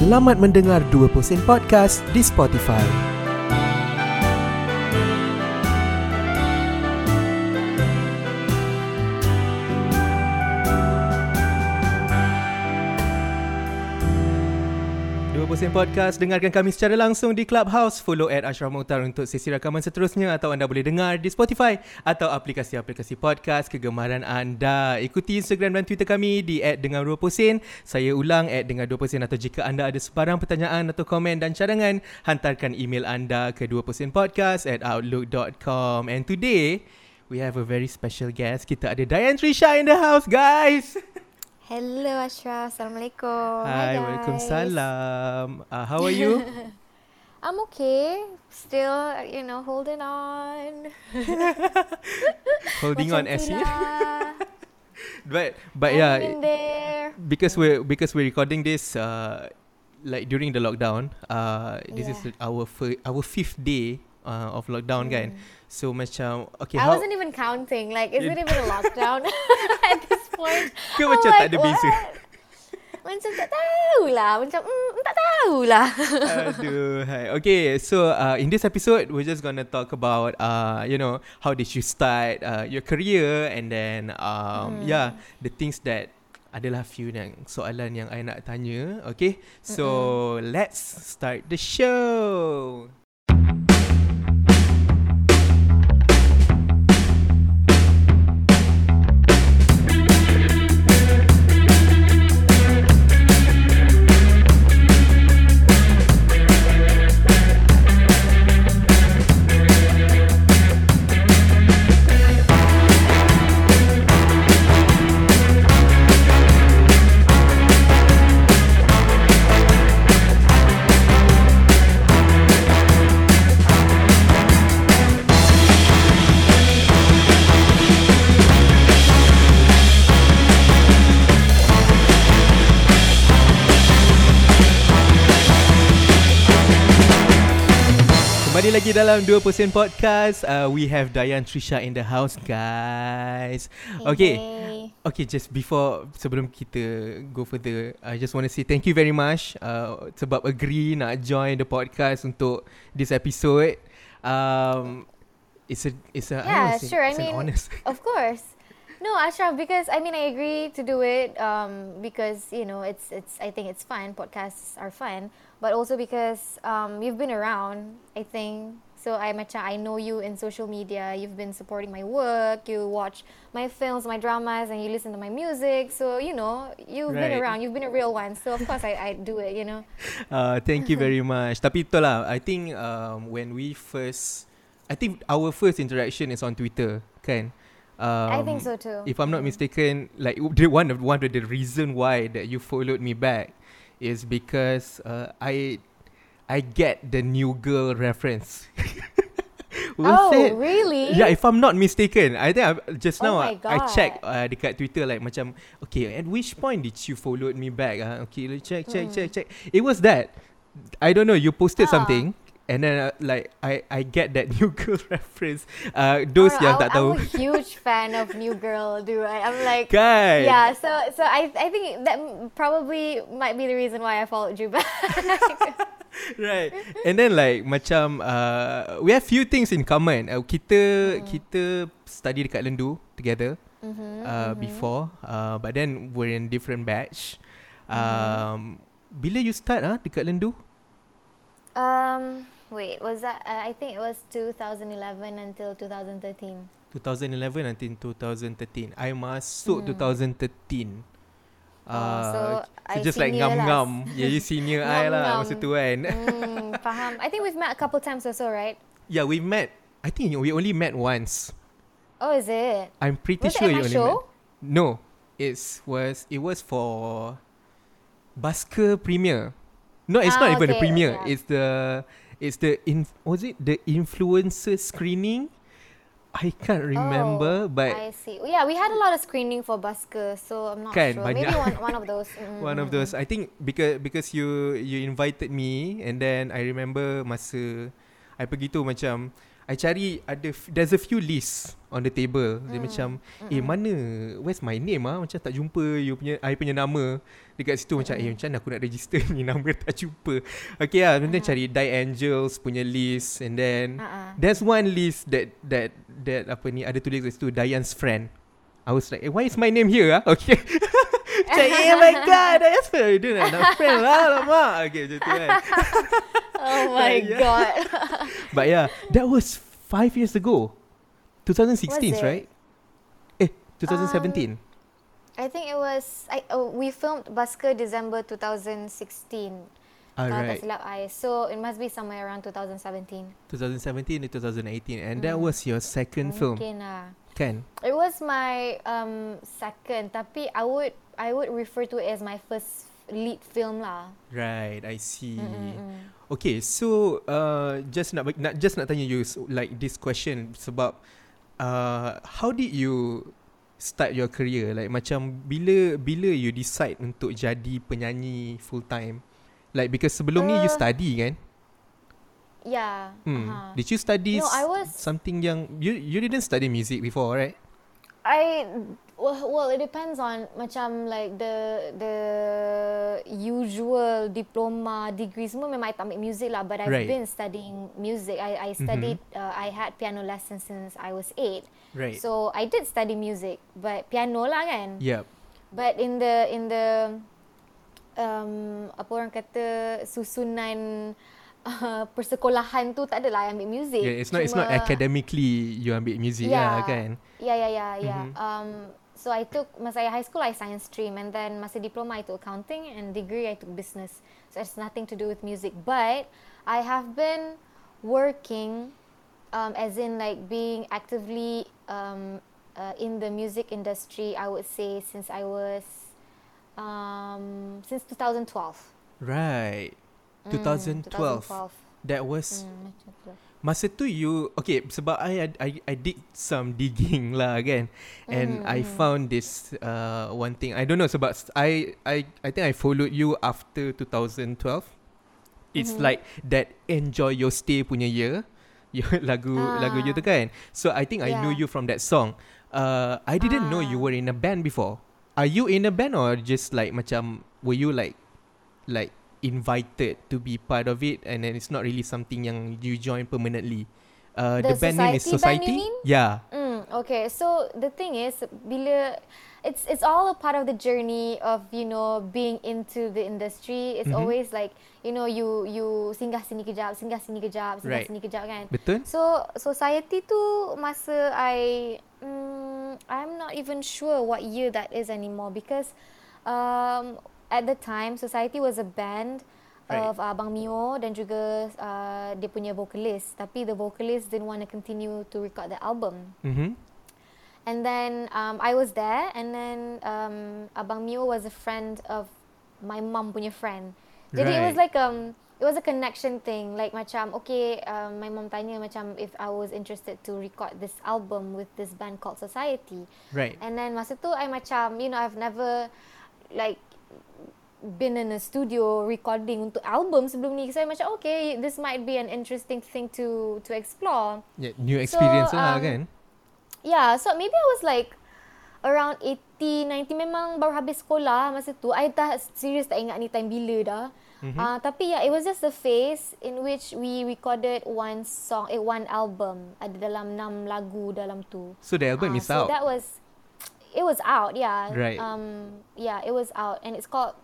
Selamat mendengar 2% Podcast di Spotify. Pusing Podcast. Dengarkan kami secara langsung di Clubhouse. Follow at Ashraf Mukhtar Untuk sesi rakaman seterusnya Atau anda boleh dengar di Spotify Atau aplikasi-aplikasi podcast Kegemaran anda. Ikuti Instagram dan Twitter kami Di at Dengar 2 Pusing Saya ulang at Dengar 2 Pusing Atau jika anda ada sebarang pertanyaan Atau komen dan cadangan Hantarkan email anda ke 2 Pusing Podcast At outlook.com And today We have a very special guest. Kita ada Diane Trisha in the house guys Hello Ashraf, Assalamualaikum. Hi, Hi Waalaikumsalam. Uh, how are you? I'm okay. Still, you know, holding on. holding on as you. but but yeah, there. because we're because we're recording this uh like during the lockdown. Uh, this yeah. is our fir- our fifth day uh, of lockdown mm. kan. So macam okay. I how wasn't even counting. Like, is it even a lockdown at this point? Ke macam like, tak ada beza? Macam tak tahulah. Macam mm, tak tahulah. Aduh, hai. Okay, so uh, in this episode, we're just gonna talk about, uh, you know, how did you start uh, your career and then, um, hmm. yeah, the things that adalah few yang soalan yang I nak tanya. Okay, so Mm-mm. let's start the show. Kembali lagi dalam 2% Podcast. Uh, We have Diane Trisha in the house guys. Okay. Okay just before Sebelum kita go further I just want to say thank you very much. Uh, Sebab agree nak join the podcast Untuk this episode. Um, It's a It's a Yeah sure. I mean honest. Of course. No, Ashraf, because I mean I agree to do it um, because you know it's it's I think it's fun. Podcasts are fun, but also because um, you've been around. I think so. I macam I know you in social media. You've been supporting my work. You watch my films, my dramas, and you listen to my music. So you know you've right. been around. You've been a real one. So of course I I do it. You know. Uh, thank you very much. Tapi itulah. I think um, when we first, I think our first interaction is on Twitter, kan? Um, I think so too. If I'm not mistaken, like one of one of the reason why that you followed me back is because uh, I I get the new girl reference. oh it? really? Yeah, if I'm not mistaken, I think I, just now oh I, I check uh, dekat Twitter like macam okay, at which point did you follow me back? Uh? Okay, check, check, hmm. check, check. It was that. I don't know. You posted ah. something And then uh, like I I get that new girl reference. Uh, those oh, yang I, tak tahu. I'm a huge fan of New Girl, dude. I'm like, kan? yeah. So so I I think that probably might be the reason why I followed you back. right. And then like macam uh, we have few things in common. Uh, kita mm. kita study dekat Lendu together. Mm-hmm, uh, mm-hmm. before uh, but then we're in different batch mm-hmm. um, bila you start ah uh, dekat Lendu um Wait, was that? Uh, I think it was 2011 until 2013. 2011 until 2013. I masuk mm. 2013. Oh, uh, so, so just like ngam-ngam. yeah, you senior I lah masa tu kan. mm, faham. I think we've met a couple times also, right? Yeah, we met. I think we only met once. Oh, is it? I'm pretty was sure you only show? met. No, it was it was for Basker Premier. No, it's ah, not even okay, a premiere. Yeah. It's the it's the in was it the influencer screening? I can't remember, oh, but I see. Yeah, we had a lot of screening for Busker, so I'm not kan, sure. Banyak. Maybe one one of those. Mm. one of those. I think because because you you invited me, and then I remember masa I pergi tu macam I cari ada f- there's a few lists on the table. Dia macam eh mana where's my name ah macam tak jumpa you punya I punya nama dekat situ macam eh macam mana aku nak register ni nama tak jumpa. Okay lah then cari Die Angels punya list and then Uh-uh. there's one list that that that apa ni ada tulis kat situ Diane's friend. I was like, eh, why is my name here ah? Okay. Oh my god, Diane's friend. Dia nak nak friend lah. Okay, macam tu kan. Oh my Yeah. god. But yeah, that was five years ago. 2016, right? Eh, 2017. Um, I think it was I oh, we filmed Basker December 2016. Ah, Kalau tak silap I. So it must be somewhere around 2017. 2017 to 2018. And that mm. was your second film, Mungkin lah. Kan? It was my um second tapi I would I would refer to it as my first lead film lah. Right, I see. Mm-mm. Okay, so uh, just nak, nak just nak tanya you like this question sebab uh, how did you start your career? Like macam bila bila you decide untuk jadi penyanyi full time? Like because sebelum ni you Uh, study kan? Yeah. Hmm. uh-huh. Did you study No, I was- something yang you you didn't study music before, right? I well, well it depends on macam like the the usual diploma degree semua memang I tak ambil music lah but I've Right. been studying music I I studied uh, I had piano lessons since I was 8 Right. so I did study music but piano lah kan yep. but in the in the um apa orang kata susunan uh, persekolahan tu tak adalah I ambil music Yeah, it's not it's not Cuma- academically you ambil music lah kan? Yeah, yeah, yeah, yeah. Mhm. Um, so I took masa high school I science stream and then masa diploma I took accounting and degree I took business. So it's nothing to do with music, but I have been working, um, as in like being actively um, uh, in the music industry. I would say since I was um, since 2012. Right. Mm, 2012. 2012. That was Mm. Masa tu you Okay sebab I, I I did some digging lah kan And Mhm, I mhm. found this uh, One thing I don't know sebab I I I think I followed you after 2012 It's Mhm. like that Enjoy Your Stay punya year lagu lagu you tu Ah. kan So I think I knew Yeah. you from that song uh, I didn't know you Ah. were in a band before Are you in a band or just like macam Were you like Like invited to be part of it and then it's not really something yang you join permanently. Uh, the, The band name is society band, Society. you mean? Yeah. Mm, okay, so the thing is, bila it's it's all a part of the journey of you know being into the industry. It's Mhm. always like you know you you singgah sini kejap, singgah sini kejap, singgah Right. sini kejap kan. Betul? So society tu masa I mm, I'm not even sure what year that is anymore because um, at the time society was a band Right. of uh, Abang Mio dan juga uh, dia punya vocalist tapi the vocalist didn't want to continue to record the album Mm-hmm. and then um, I was there and then um, Abang Mio was a friend of my mum punya friend jadi it was like um it was a connection thing like macam okay um, my mum tanya macam if I was interested to record this album with this band called Society Right. and then masa tu I macam you know I've never like been in a studio recording untuk album sebelum ni so I macam okay this might be an interesting thing to to explore Yeah, new experience lah um, kan? Yeah, so maybe I was like around 80, 90 memang baru habis sekolah masa tu. I dah serious tak ingat ni time bila dah. Mm-hmm. Uh, tapi yeah, it was just the phase in which we recorded one song, eh one album. Ada dalam enam lagu dalam tu. So the album Ah, is so out. that was, it was out, yeah. Right. Um, yeah, it was out and it's called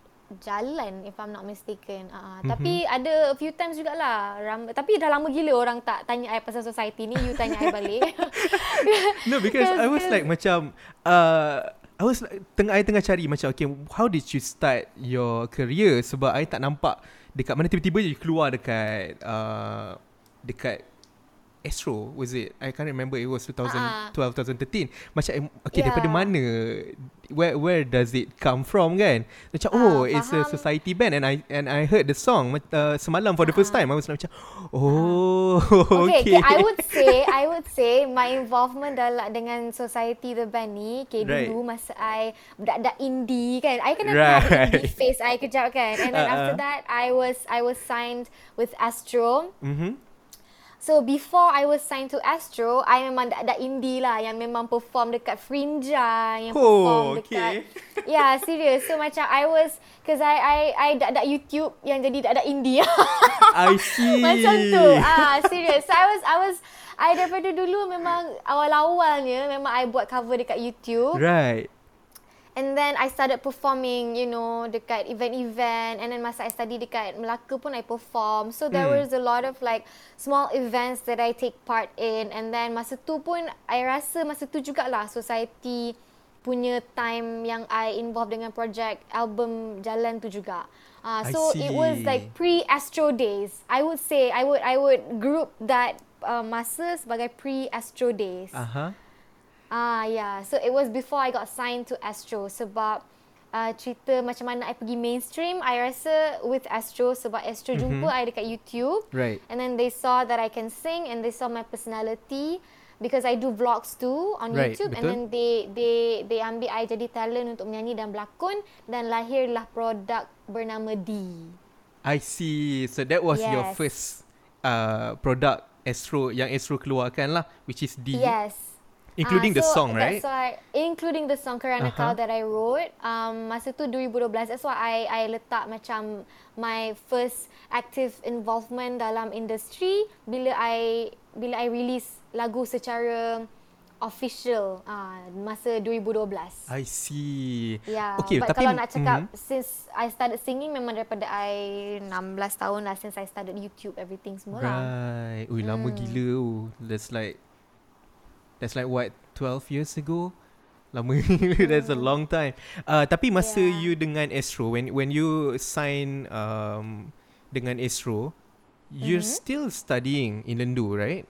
Jalan if I'm not mistaken. Uh, Mhm. Tapi ada a few times jugalah. Ram, tapi dah lama gila orang tak tanya I pasal society ni. You tanya I balik. no, because I was like macam uh, I was like, tengah I tengah cari macam okay, how did you start your career sebab I tak nampak dekat mana tiba-tiba you keluar dekat uh, dekat Astro was it? I can't remember it was 2012 2013. Macam eh, okay Yeah. daripada mana where where does it come from kan? Macam Ah, oh it's a faham. society band and I and I heard the song uh, semalam for the first Ah. time. I was like macam oh Okay, okay. okay, I would say, I would say my involvement dalam dengan society the band ni, okay, Right. dulu masa I budak-budak indie kan, I kena Right. indie face I kejap kan, and then Uh-uh. after that I was I was signed with Astro. Mhm. So before I was signed to Astro, I memang dak dak indie lah yang memang perform dekat Frinja, yang Oh, perform okay. dekat Yeah, serious. So macam I was cause I I I dak dak YouTube yang jadi dak dak indie. I see. macam tu. Ah, serious. So I was I was I daripada dulu memang awal-awalnya memang I buat cover dekat YouTube. Right. And then I started performing, you know, dekat event-event. And then masa I study dekat Melaka pun I perform. So there Hmm. was a lot of like small events that I take part in. And then masa tu pun I rasa masa tu jugalah society punya time yang I involved dengan project album Jalan tu juga. Uh, so it was like pre-Astro days. I would say I would I would group that uh, masa sebagai pre-Astro days. Aha. Ah yeah, so it was before I got signed to Astro sebab uh, cerita macam mana I pergi mainstream, I rasa with Astro sebab Astro mm-hmm. jumpa I dekat YouTube Right. and then they saw that I can sing and they saw my personality because I do vlogs too on Right, YouTube and betul. then they they they ambil I jadi talent untuk menyanyi dan berlakon dan lahirlah produk bernama D. I see. So that was your Yes. first uh, product Astro yang Astro keluarkan lah, which is D. Yes. Including the so song, right? That's why, including the song Kerana Aha. Kau that I wrote. Um, masa tu 2012. That's why I I letak macam my first active involvement dalam industri bila I bila I release lagu secara official ah masa 2012. I see. Yeah, Okay, but tapi kalau nak cakap mhm. since I started singing memang daripada I 16 tahun lah since I started YouTube everything semua lah. Right. Ui, lama Hmm. gila tu. That's like That's like what 12 years ago. Lama That's a long time. Uh, tapi masa Hmm. Yeah. you dengan Astro when when you sign um dengan Astro, you're Mhm. still studying in Lendu, right?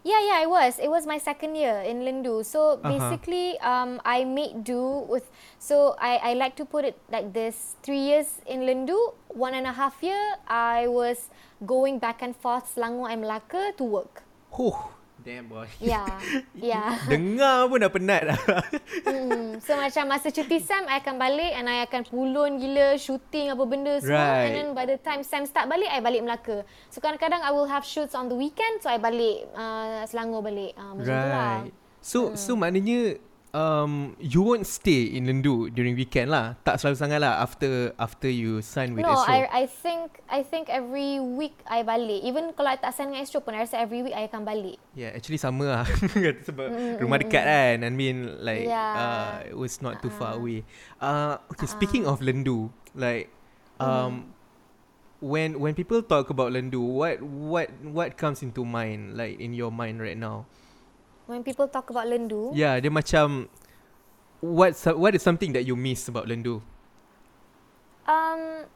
Yeah, yeah, I was. It was my second year in Lindu. So Uh-huh. basically, um, I made do with. So I, I like to put it like this: three years in Lindu, one and a half year, I was going back and forth Selangor and Melaka to work. Oh, damn boy. Yeah, yeah. Dengar pun dah penat dah. mm. So macam masa cuti Sam, I akan balik and I akan pulun gila shooting apa benda semua. Right. And then by the time Sam start balik, I balik Melaka. So kadang-kadang I will have shoots on the weekend, so I balik uh, Selangor balik. Uh, macam tu lah. right. So Hmm. so maknanya um you won't stay in Lendu during weekend lah. Tak selalu sangat lah after after you sign with no, Astro. I I think I think every week I balik. Even kalau I tak sign dengan Astro pun, I rasa every week I akan balik. Yeah, actually sama lah sebab rumah dekat kan. I mean like Yeah. uh, it was not too far away. Uh, okay, speaking of Lendu, like um when when people talk about Lendu, what what what comes into mind like in your mind right now? When people talk about Lendu, Yeah, dia macam what what is something that you miss about Lendu? um,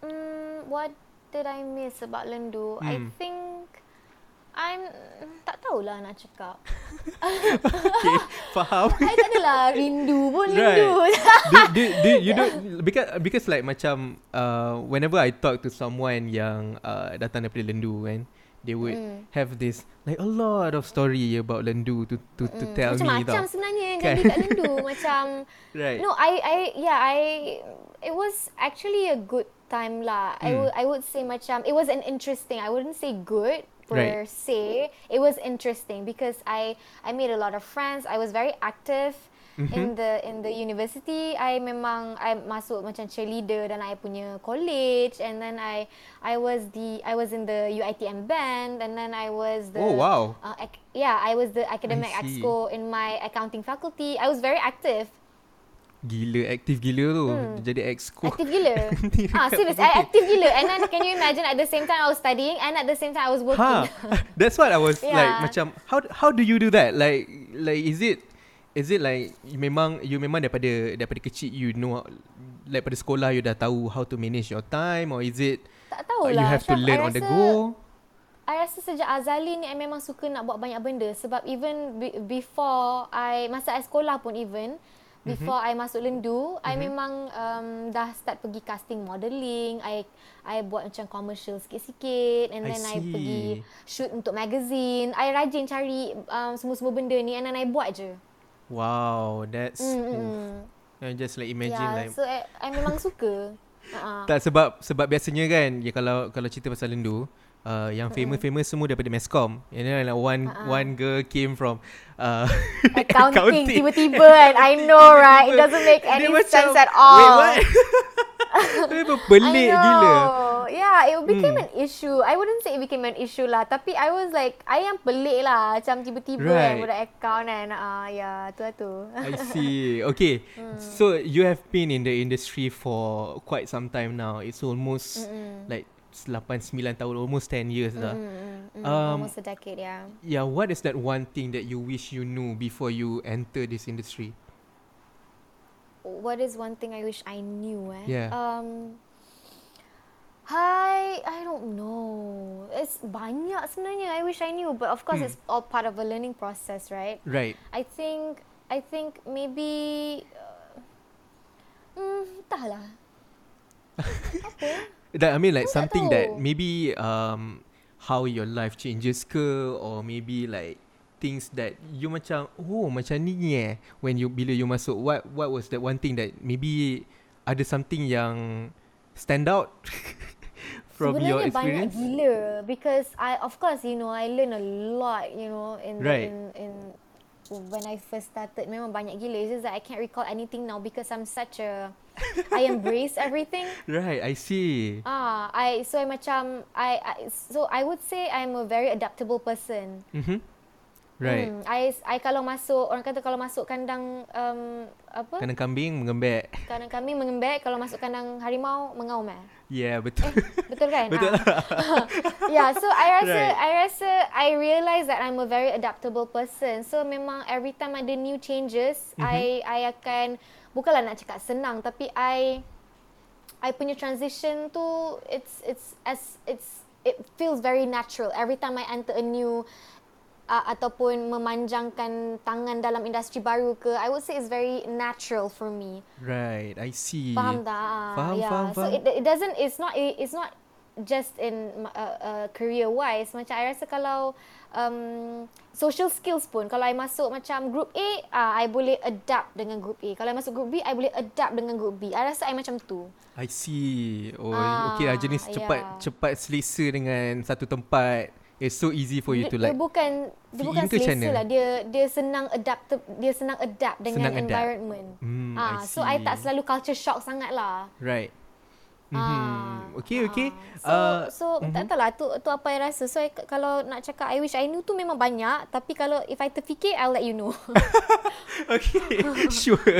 mm, what did I miss about Lendu? I Hmm. think I'm tak tahulah nak cakap. Okay, faham. I tak adalah rindu pun Right. Lendu. do, do, do, you don't because because like macam uh, whenever I talk to someone yang uh, datang daripada Lendu kan they would Mm. have this like a lot of story about Lendu to to to Mm, tell me Macam-macam sebenarnya Kan? jadi kat Lendu. Macam right No, I I yeah, I it was actually a good time lah. I Hmm. would I would say macam it was an interesting. I wouldn't say good per Right. se. It was interesting because I I made a lot of friends. I was very active Mhm. in the in the university. I memang I masuk macam cheerleader dan I punya college and then I I was the I was in the UiTM band and then I was the Oh, wow. uh, ac- yeah, I was the academic exco in my accounting faculty. I was very active. gila aktif gila tu Hmm. Jadi exco Active gila. Ah, serious. I active gila. And then can you imagine at the same time I was studying and at the same time I was working. Ha, that's what I was like Yeah. macam how how do you do that? Like like is it is it like you memang you memang daripada daripada kecil you know like pada sekolah you dah tahu how to manage your time or is it tak tahulah. you have to learn I on the rasa- go? I rasa sejak azali ni I memang suka nak buat banyak benda sebab even be- before I masa I sekolah pun even Mhm. before I masuk Lendu I memang um, dah start pergi casting modelling I I buat macam commercial sikit-sikit and I then I, see. pergi shoot untuk magazine I rajin cari um, semua-semua benda ni and then I buat je Wow, that's mm, mm, oof. mm. I just like imagine yeah, like so I, I memang suka uh-uh. tak sebab sebab biasanya kan ya kalau kalau cerita pasal Lendu uh, yang famous famous semua daripada Mescom. And then like one uh-huh. one girl came from uh, accounting, accounting. tiba-tiba and I know right it doesn't make any sense at all. Wait, what? Pelik gila. Yeah, it became hmm. an issue. I wouldn't say it became an issue lah. Tapi I was like, I am pelik lah. Macam tiba-tiba right. yang budak account kan. Ah, uh, yeah, tu lah tu. I see. Okay. Hmm. So, you have been in the industry for quite some time now. It's almost Mm-mm. like 8-9 tahun Almost 10 years lah mm, mm, um, Almost a decade yeah Yeah what is that one thing That you wish you knew Before you enter this industry What is one thing I wish I knew eh? Yeah um, Hi, I don't know. It's banyak sebenarnya. I wish I knew, but of course, hmm. it's all part of a learning process, right? Right. I think, I think maybe, uh, hmm, entahlah. Apa? That I mean like something that maybe um how your life changes ke or maybe like things that you macam oh macam ni eh when you bila you masuk what what was that one thing that maybe ada something yang stand out from Sebenarnya your experience? Banyak gila because I of course you know I learn a lot you know in right. in in when I first started memang banyak gila it's just that I can't recall anything now because I'm such a I embrace everything. Right, I see. Ah, I so I macam I, I so I would say I'm a very adaptable person. Mhm. Right. Hmm, I I kalau masuk orang kata kalau masuk kandang um, apa? Kandang kambing mengembek. Kandang kambing mengembek kalau masuk kandang harimau mengaum eh. Yeah, betul. Eh, betul kan? betul. Ah. yeah, so I rasa right. I rasa I realize that I'm a very adaptable person. So memang every time ada new changes, mm-hmm. I I akan bukanlah nak cakap senang tapi I I punya transition tu it's it's as it's it feels very natural every time I enter a new uh, ataupun memanjangkan tangan dalam industri baru ke I would say it's very natural for me. Right I see. Faham tak? Faham yeah. faham so it, it doesn't it's not it's not just in uh, uh, career wise macam I rasa kalau um, social skills pun kalau I masuk macam group A uh, I boleh adapt dengan group A. Kalau I masuk group B I boleh adapt dengan group B. I rasa I macam tu. I see. Oh uh, okay lah jenis yeah. cepat cepat selesa dengan satu tempat It's so easy for you dia, to like Dia bukan Dia bukan selesa lah Dia dia senang adapt Dia senang adapt Dengan senang environment adapt. Mm, ah, I So I tak selalu culture shock sangat lah Right Mm-hmm. Okay, okay. So, uh, so mm-hmm. tak tahulah tu tu apa yang rasa. So I, kalau nak cakap I wish I knew tu memang banyak, tapi kalau if I terfikir I'll let you know. okay, sure.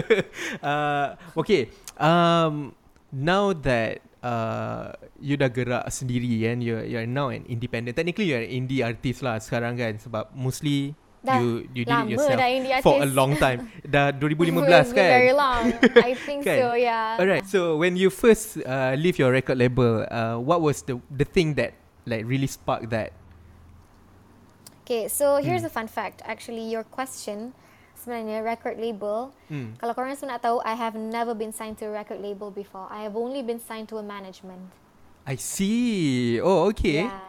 Uh, okay. Um, now that uh, you dah gerak sendiri kan, you you're now an independent. Technically you're an indie artist lah sekarang kan, sebab mostly Dah you you did it yourself for a long time. Dah 2015 kan? Very long. I think kan? so, yeah. Alright. So when you first uh, leave your record label, uh, what was the the thing that like really sparked that? Okay, so here's hmm. a fun fact. Actually, your question sebenarnya record label. Hmm. Kalau korang semua nak tahu, I have never been signed to a record label before. I have only been signed to a management. I see. Oh, okay. Yeah.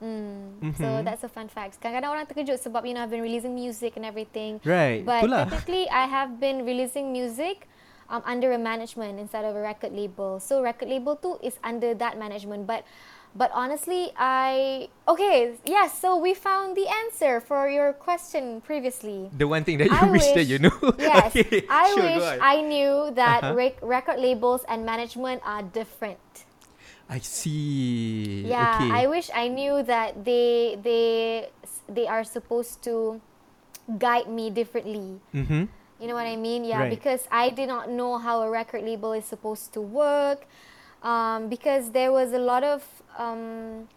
Mm. Mm-hmm. So that's a fun fact. Kadang-kadang orang terkejut sebab you know I've been releasing music and everything. Right. But Itulah. technically I have been releasing music um, under a management instead of a record label. So record label too is under that management. But but honestly, I okay yes. So we found the answer for your question previously. The one thing that you I wish, wish that you knew. Yes, okay. I sure, wish I knew that uh-huh. rec- record labels and management are different. I see. Yeah, okay. I wish I knew that they they they are supposed to guide me differently. Mm-hmm. You know what I mean? Yeah, right. because I did not know how a record label is supposed to work. Um, because there was a lot of um,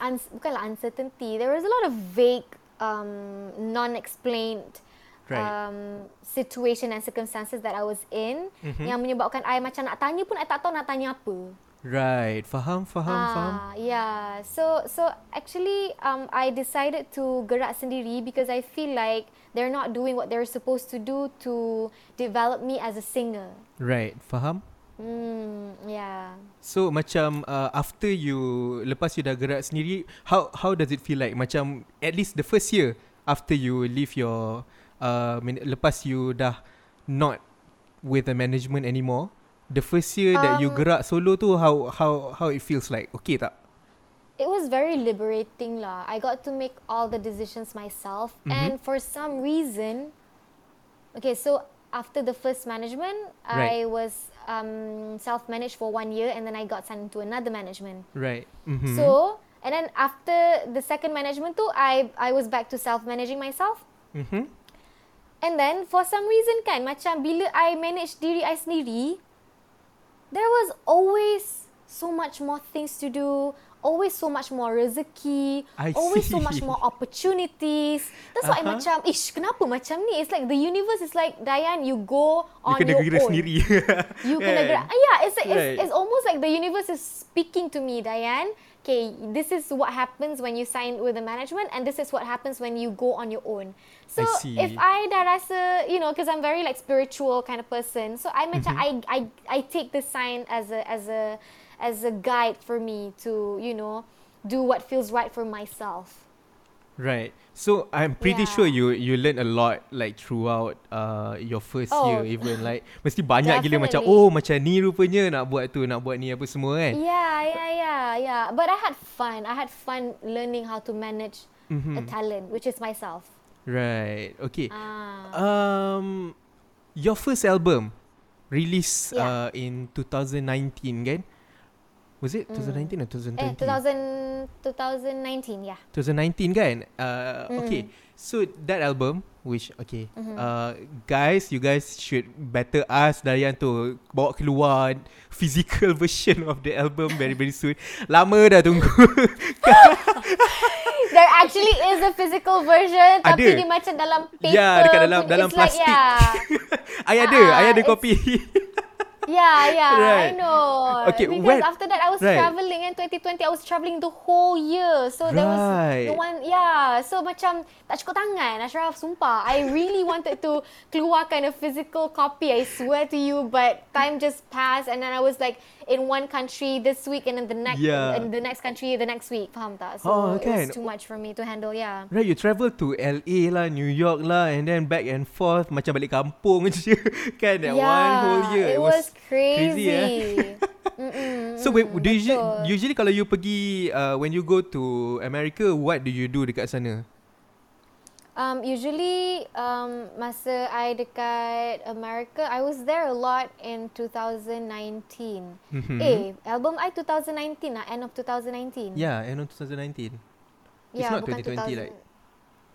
uns- uncertainty. There was a lot of vague, um, non-explained right. um, situation and circumstances that I was in mm-hmm. yang menyebabkan I macam nak tanya pun I tak tahu nak tanya apa. Right, faham, faham, ah, faham. Yeah, so so actually, um, I decided to gerak sendiri because I feel like they're not doing what they're supposed to do to develop me as a singer. Right, faham. Hmm, yeah. So macam uh, after you lepas you dah gerak sendiri, how how does it feel like? Macam at least the first year after you leave your uh, lepas you dah not with the management anymore the first year um, that you um, gerak solo tu how how how it feels like okay tak it was very liberating lah. I got to make all the decisions myself, Mhm. and for some reason, okay, so after the first management, Right. I was um, self-managed for one year, and then I got signed to another management. Right. Mm-hmm. So, and then after the second management too, I I was back to self-managing myself. mm-hmm. And then for some reason kan, macam bila I manage diri I sendiri, there was always so much more things to do, always so much more rezeki, I always so much more opportunities. That's why I Uh-huh. macam, ish, kenapa macam ni? It's like the universe is like, Diane, you go You on kena your gerak own. sendiri. You Kan? kena gerak. Ah, Yeah, it's, like, Right. it's, it's almost like the universe is speaking to me, Diane. Okay, this is what happens when you sign with the management, and this is what happens when you go on your own. So I see. if I dah rasa, you know, because I'm very like spiritual kind of person, so I macam Mm-hmm. I I I take this sign as a as a as a guide for me to you know do what feels right for myself. Right. So I'm pretty Yeah. sure you you learn a lot like throughout uh your first Oh. year even like mesti banyak gila macam oh macam ni rupanya nak buat tu nak buat ni apa semua kan. Yeah, yeah, yeah, yeah. But I had fun. I had fun learning how to manage a Mhm. talent, which is myself. Right. Okay. Ah. Um your first album released uh, Yeah. in 2019 kan? Was it 2019 or 2020? Eh, 2000, 2019, yeah. 2019 kan uh, Mm. okay so that album which okay Mhm. uh, guys you guys should better ask Dayan to bawa keluar physical version of the album very very soon lama dah tunggu There actually is a physical version, tapi Ada. dia macam dalam paper. Ya, dekat dalam- dalam It's like, plastik. yeah. I ada Ah, I ada it's- kopi Yeah, yeah, Right. I know. Okay, because when- after that I was right. traveling in 2020. I was traveling the whole year. So there was Right. no one, yeah. So macam tak cukup tangan, Ashraf, sumpah. I really wanted to keluarkan a physical copy. I swear to you, but time just passed and then I was like in one country this week and then the next Yeah. and the next country the next week. Faham tak? So Oh, it kan. was too much for me to handle, yeah. Right, you travel to LA lah, New York lah, and then back and forth macam balik kampung je, kan? That one whole year, It, was, crazy. eh? Mm-mm, So wait, do you, usually kalau you pergi uh, when you go to America, what do you do dekat sana? Um, usually, um, masa I dekat America, I was there a lot in 2019. Mhm. Eh, album I 2019 lah, end of 2019. Yeah, end of 2019. It's Yeah, not bukan 2020 like.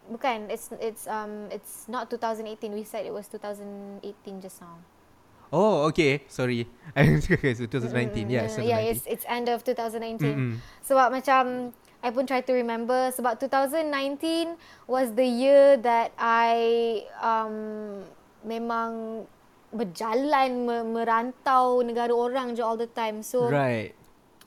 Bukan, it's it's um it's not 2018. We said it was 2018 just now. Oh, okay. Sorry. okay, so 2019. Mm, Yeah, mm, yeah, 2019. it's it's end of 2019. Mm-mm. Sebab macam I pun try to remember sebab 2019 was the year that I um memang berjalan me- merantau negara orang je all the time. So Right.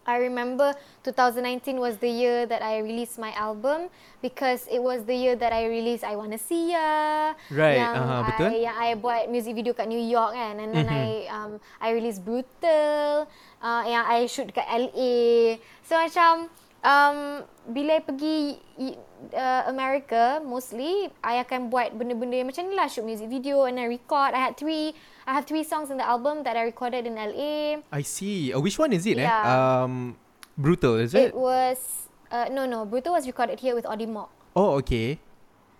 I remember 2019 was the year that I released my album because it was the year that I released I Wanna See Ya. Right, Yang aha, I, betul. Yang I buat music video kat New York kan. And then Mhm. I um I released Brutal. Uh, yang I shoot kat LA. So macam um bila I pergi i- uh, America mostly I akan buat benda-benda yang macam ni lah shoot music video and then record. I had three I have three songs in the album that I recorded in LA. I see. Uh, which one is it? Eh? Yeah. Um, brutal is it? It was uh, no no Brutal was recorded here with Audimog. oh, okay.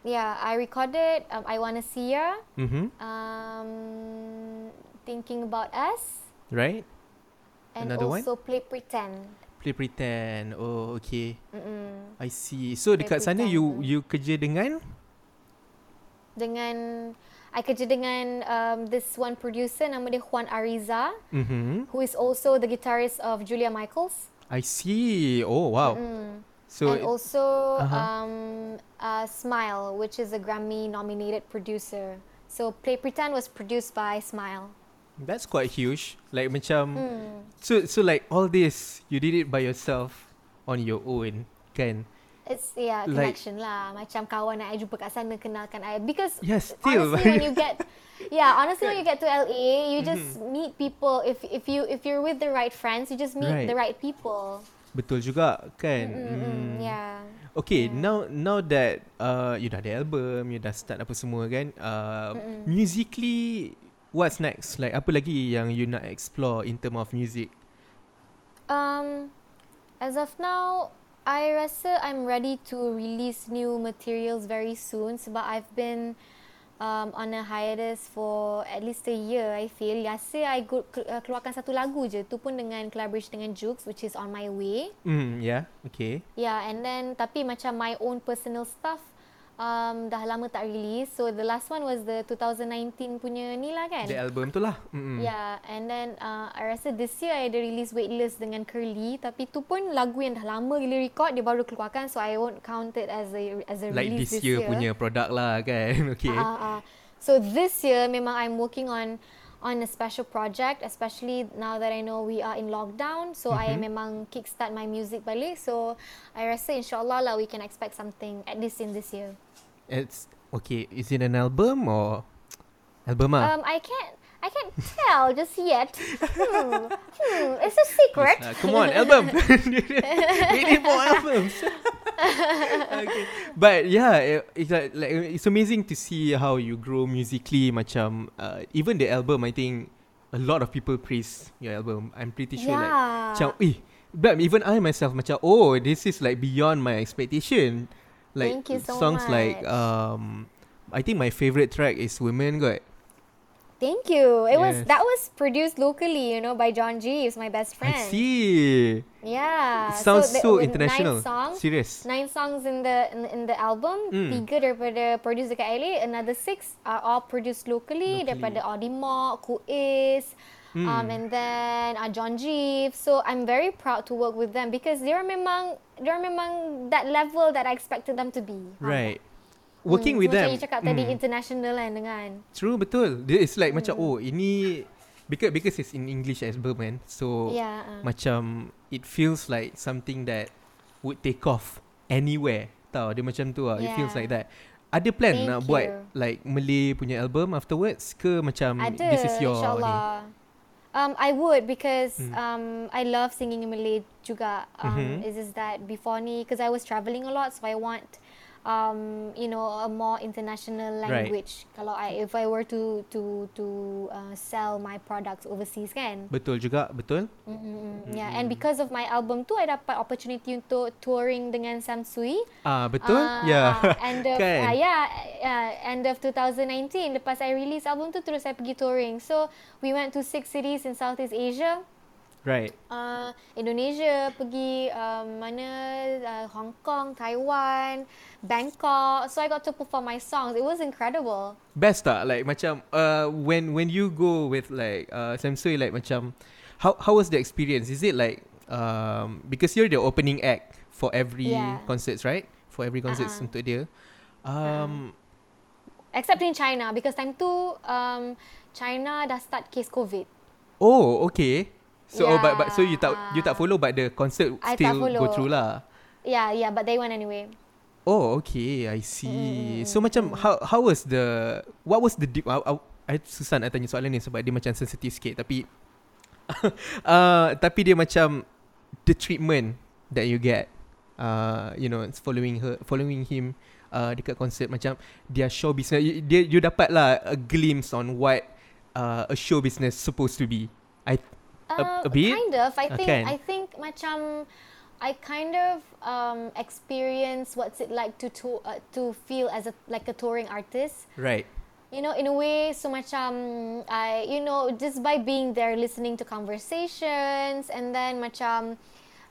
Yeah, I recorded um, I Wanna See Ya, Mm-hmm. um, Thinking About Us, Right. and Another one? also Play Pretend. Play pretend. Oh, okay. Mm-mm. I see. So Play dekat sana pretend. you you kerja dengan Dengan I kerja dengan um, this one producer nama dia Juan Ariza, mm-hmm. who is also the guitarist of Julia Michaels. I see. Oh, wow. Mm. So and also Uh-huh. um, uh, Smile, which is a Grammy-nominated producer. So Play Pretend was produced by Smile. That's quite huge. Like macam Mm. so so like all this you did it by yourself on your own, kan? It's yeah Like- connection lah. Macam kawan yang I jumpa kat sana kenalkan I because Yeah, still. honestly when you get yeah honestly when you get to LA you just Mm-hmm. meet people if if you if you're with the right friends you just meet Right. the right people. Betul juga, kan? Hmm. Yeah. Okay, Yeah. now now that uh, you dah ada album, you dah start apa semua kan? Uh, musically, what's next? Like apa lagi yang you nak explore in term of music? Um, as of now, I rasa I'm ready to release new materials very soon sebab I've been um, on a hiatus for at least a year I feel. Biasa I go, uh, keluarkan satu lagu je tu pun dengan collaboration dengan Jukes which is on my way. Mm, yeah, okay. Yeah, and then tapi macam my own personal stuff um, dah lama tak release. So the last one was the 2019 punya ni lah kan? The album tu lah. Mm-hmm. Yeah, and then uh, I rasa this year I ada release Weightless dengan Curly. Tapi tu pun lagu yang dah lama gila record, dia baru keluarkan. So I won't count it as a as a like release this, this year. year. punya product lah kan? Okay. Uh, uh, so this year memang I'm working on on a special project especially now that I know we are in lockdown so mm-hmm. I memang kickstart my music balik so I rasa insyaallah lah we can expect something at least in this year it's okay is it an album or album ah? um I can't I can't tell just yet. Hmm. Hmm. It's a secret. Uh, come on, album. we need more albums. okay. But yeah, it's like, like it's amazing to see how you grow musically. Macam uh, even the album, I think a lot of people praise your album. I'm pretty sure yeah. like, macam, eh, but even I myself, macam, oh, this is like beyond my expectation. Like Thank you so songs much. like um, I think my favorite track is Women. Got Thank you. It yes. was that was produced locally, you know, by John. He's my best friend. I see. Yeah. It sounds so, the, so international. Nine songs. Serious. Nine songs in the in, in the album. Mm. Tiga daripada produced dekat LA. Another six are all produced locally, locally. daripada Audimok, Kuis. Mm. Um, and then uh, John Jeeves. So I'm very proud to work with them because they're memang they're memang that level that I expected them to be. Right. Um, working hmm, with them. Macam you cakap hmm. tadi international kan dengan. True betul. It's like hmm. macam oh ini because because it's in English as Berman. So yeah, uh. macam it feels like something that would take off anywhere. Tahu dia macam tu ah. Yeah. It feels like that. Ada plan Thank nak you. buat like Malay punya album afterwards ke macam Ada, this is your insyaAllah. ni? Um, I would because mm. um, I love singing in Malay juga. Um, mm-hmm. Is is that before ni because I was travelling a lot, so I want um, you know a more international language. Right. Kalau I if I were to to to uh, sell my products overseas kan. Betul juga, betul. Mm-hmm. Yeah, and because of my album tu, I dapat opportunity untuk touring dengan Samsui. Ah, betul. Uh, yeah. Uh, end of kan? uh, yeah, uh, end of 2019. Lepas I release album tu, terus saya pergi touring. So we went to six cities in Southeast Asia. Right. Uh, Indonesia pergi um, mana uh, Hong Kong, Taiwan, Bangkok. So I got to perform my songs. It was incredible. Best tak? Like macam uh, when when you go with like uh, Samsui like macam how how was the experience? Is it like um, because you're the opening act for every yeah. concerts, right? For every concerts uh-huh. untuk dia. Um, uh Except in China because time tu um, China dah start case COVID. Oh, okay. So yeah. oh, but but so you tak you tak follow but the concert I still go through lah. Yeah, yeah, but they went anyway. Oh, okay. I see. Mm. So macam how how was the what was the deep I, I, I susah nak tanya soalan ni sebab dia macam sensitif sikit tapi uh, tapi dia macam the treatment that you get uh, you know following her following him uh, dekat konsert macam dia show business dia you dapat lah a glimpse on what uh, a show business supposed to be. I a, a bit? Kind of. I think. Okay. I think macam. I kind of um, experience what's it like to to uh, to feel as a like a touring artist. Right. You know, in a way, so much um, I you know just by being there, listening to conversations, and then macam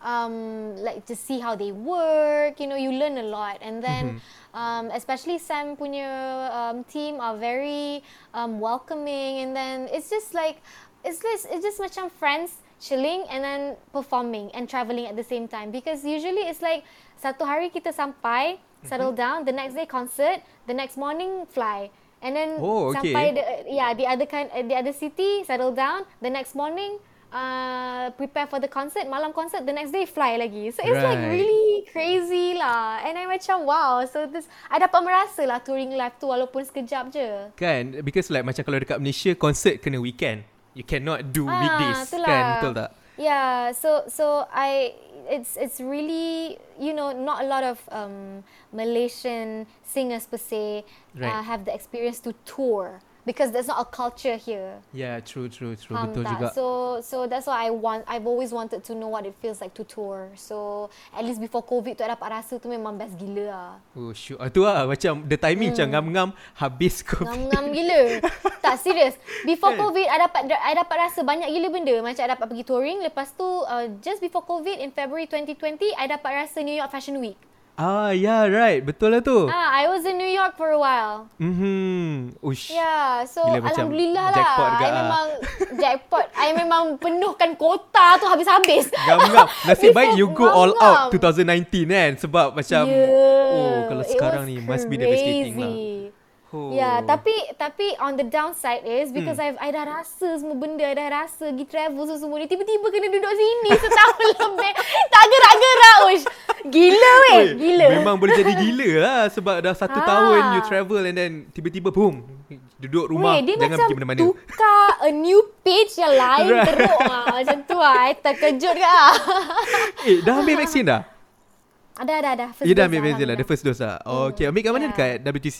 um, like to see how they work. You know, you learn a lot, and then mm-hmm. um, especially Sam punya um, team are very um, welcoming, and then it's just like it's just it's just macam friends chilling and then performing and traveling at the same time. Because usually it's like satu hari kita sampai settle mm-hmm. down the next day concert the next morning fly. And then oh, okay. sampai the yeah the other kind uh, the other city settle down the next morning uh, prepare for the concert malam concert the next day fly lagi. So it's right. like really crazy lah. And I macam wow. So this I dapat merasa lah touring life tu walaupun sekejap je. Kan? Because like macam kalau dekat Malaysia concert kena weekend you cannot do ah, weekdays itulah. kan betul tak yeah so so i it's it's really you know not a lot of um malaysian singers per se uh, right. uh, have the experience to tour because there's not a culture here. Yeah, true, true, true. Faham Betul tak? juga. So so that's why I want I've always wanted to know what it feels like to tour. So at least before COVID tu I dapat rasa tu memang best gila lah. Oh, shoot. Ah, tu lah. Macam the timing macam Hmm. ngam-ngam habis COVID. Ngam-ngam gila. tak serius. Before COVID I dapat I dapat rasa banyak gila benda. Macam I dapat pergi touring lepas tu uh, just before COVID in February 2020 I dapat rasa New York Fashion Week. Ah, yeah, right. Betul lah tu. Ah, I was in New York for a while. Mhm. Ush. Yeah, so Gila alhamdulillah lah. jackpot juga I ah. memang jackpot. I memang penuhkan kota tu habis-habis. Ngam-ngam. Nasib baik you go all out Ngam-ngam. 2019 kan. Sebab macam, Yeah. oh kalau sekarang ni must be devastating lah. Oh. Ya, tapi tapi on the downside is because Hmm. I've I dah rasa semua benda, I dah rasa pergi travel so semua ni tiba-tiba kena duduk sini setahun lebih. Tak gerak-gerak uish. Gila weh, gila. Memang boleh jadi gila lah Sebab dah satu Ha. tahun You travel and then Tiba-tiba boom Duduk rumah Weh, dia Jangan macam pergi mana-mana tukar a new page yang lain Right. teruk ah. Macam tu ah. I terkejut ke ah. Eh dah ambil vaksin dah? Ada ada ada. First You dah dose ambil vaksin lah The first dose lah oh, Okay ambil kat mana Yeah. dekat WTC?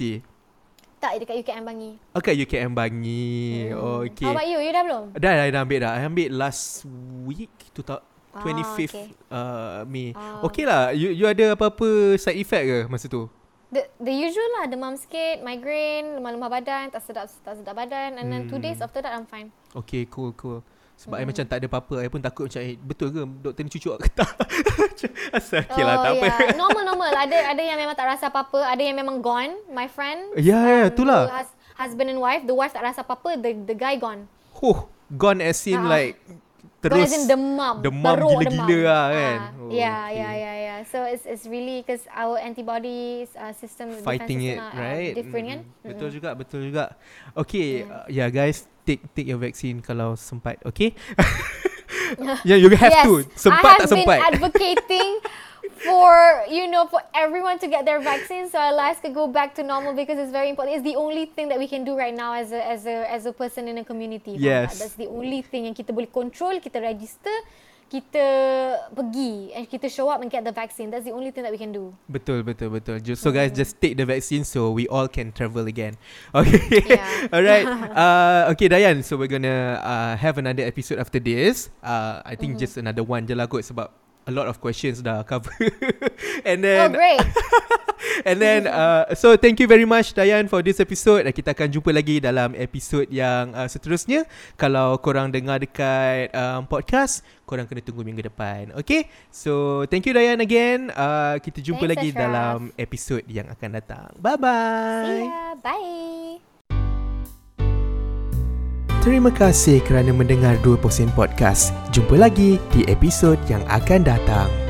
Tak dekat UKM Bangi. Okay UKM Bangi oh, Okay How about you? You dah belum? Dah, dah, dah ambil dah. I ambil last week tu tak Ah, 25th okay. uh, Mei. Ah. Okay lah. You, you ada apa-apa side effect ke masa tu? The the usual lah, demam sikit, migraine, lemah-lemah badan, tak sedap tak sedap badan and then two Hmm. days after that I'm fine. Okay, cool, cool. Sebab I Hmm. macam tak ada apa-apa. I pun takut macam, eh, betul ke doktor ni cucuk ke tak? Macam, Asal, okay lah, Oh, tak apa. yeah. Normal normal. Ada ada yang memang tak rasa apa-apa, ada yang memang gone. My friend. Ya, ya, um, itulah. has- husband and wife, the wife tak rasa apa-apa, the the guy gone. Huh, gone as in Ah. like, terus demam. demam gila-gila lah kan? Ah, Oh, yeah, okay. yeah, yeah, yeah. So it's it's really because our antibodies uh, system, fighting it, system are, right? Uh, different kan? Mm, Betul juga, betul juga. Okay, yeah, uh, yeah guys, take take your vaccine kalau sempat, okay? yeah, you have yes, to. I Sempat have tak sempat. advocating for you know for everyone to get their vaccine so our lives could go back to normal because it's very important. It's the only thing that we can do right now as a as a as a person in a community. Yes. That's the only thing yang kita boleh control, kita register, kita pergi and kita show up and get the vaccine. That's the only thing that we can do. Betul, betul, betul. Ju- So guys, just take the vaccine so we all can travel again. Okay. Yeah. Alright. Uh, okay, Dayan. So we're gonna uh, have another episode after this. Uh, I think Mm-hmm. just another one je lah kot sebab a lot of questions dah cover. and Oh then great. and then uh, so thank you very much Dayan for this episode. Uh, kita akan jumpa lagi dalam episod yang uh, seterusnya. Kalau korang dengar dekat um, podcast, korang kena tunggu minggu depan. Okay? So thank you Dayan again. Uh, kita jumpa Thanks, lagi Ashraf. dalam episod yang akan datang. Bye bye. See ya. Bye. Terima kasih kerana mendengar 2% Podcast. Jumpa lagi di episod yang akan datang.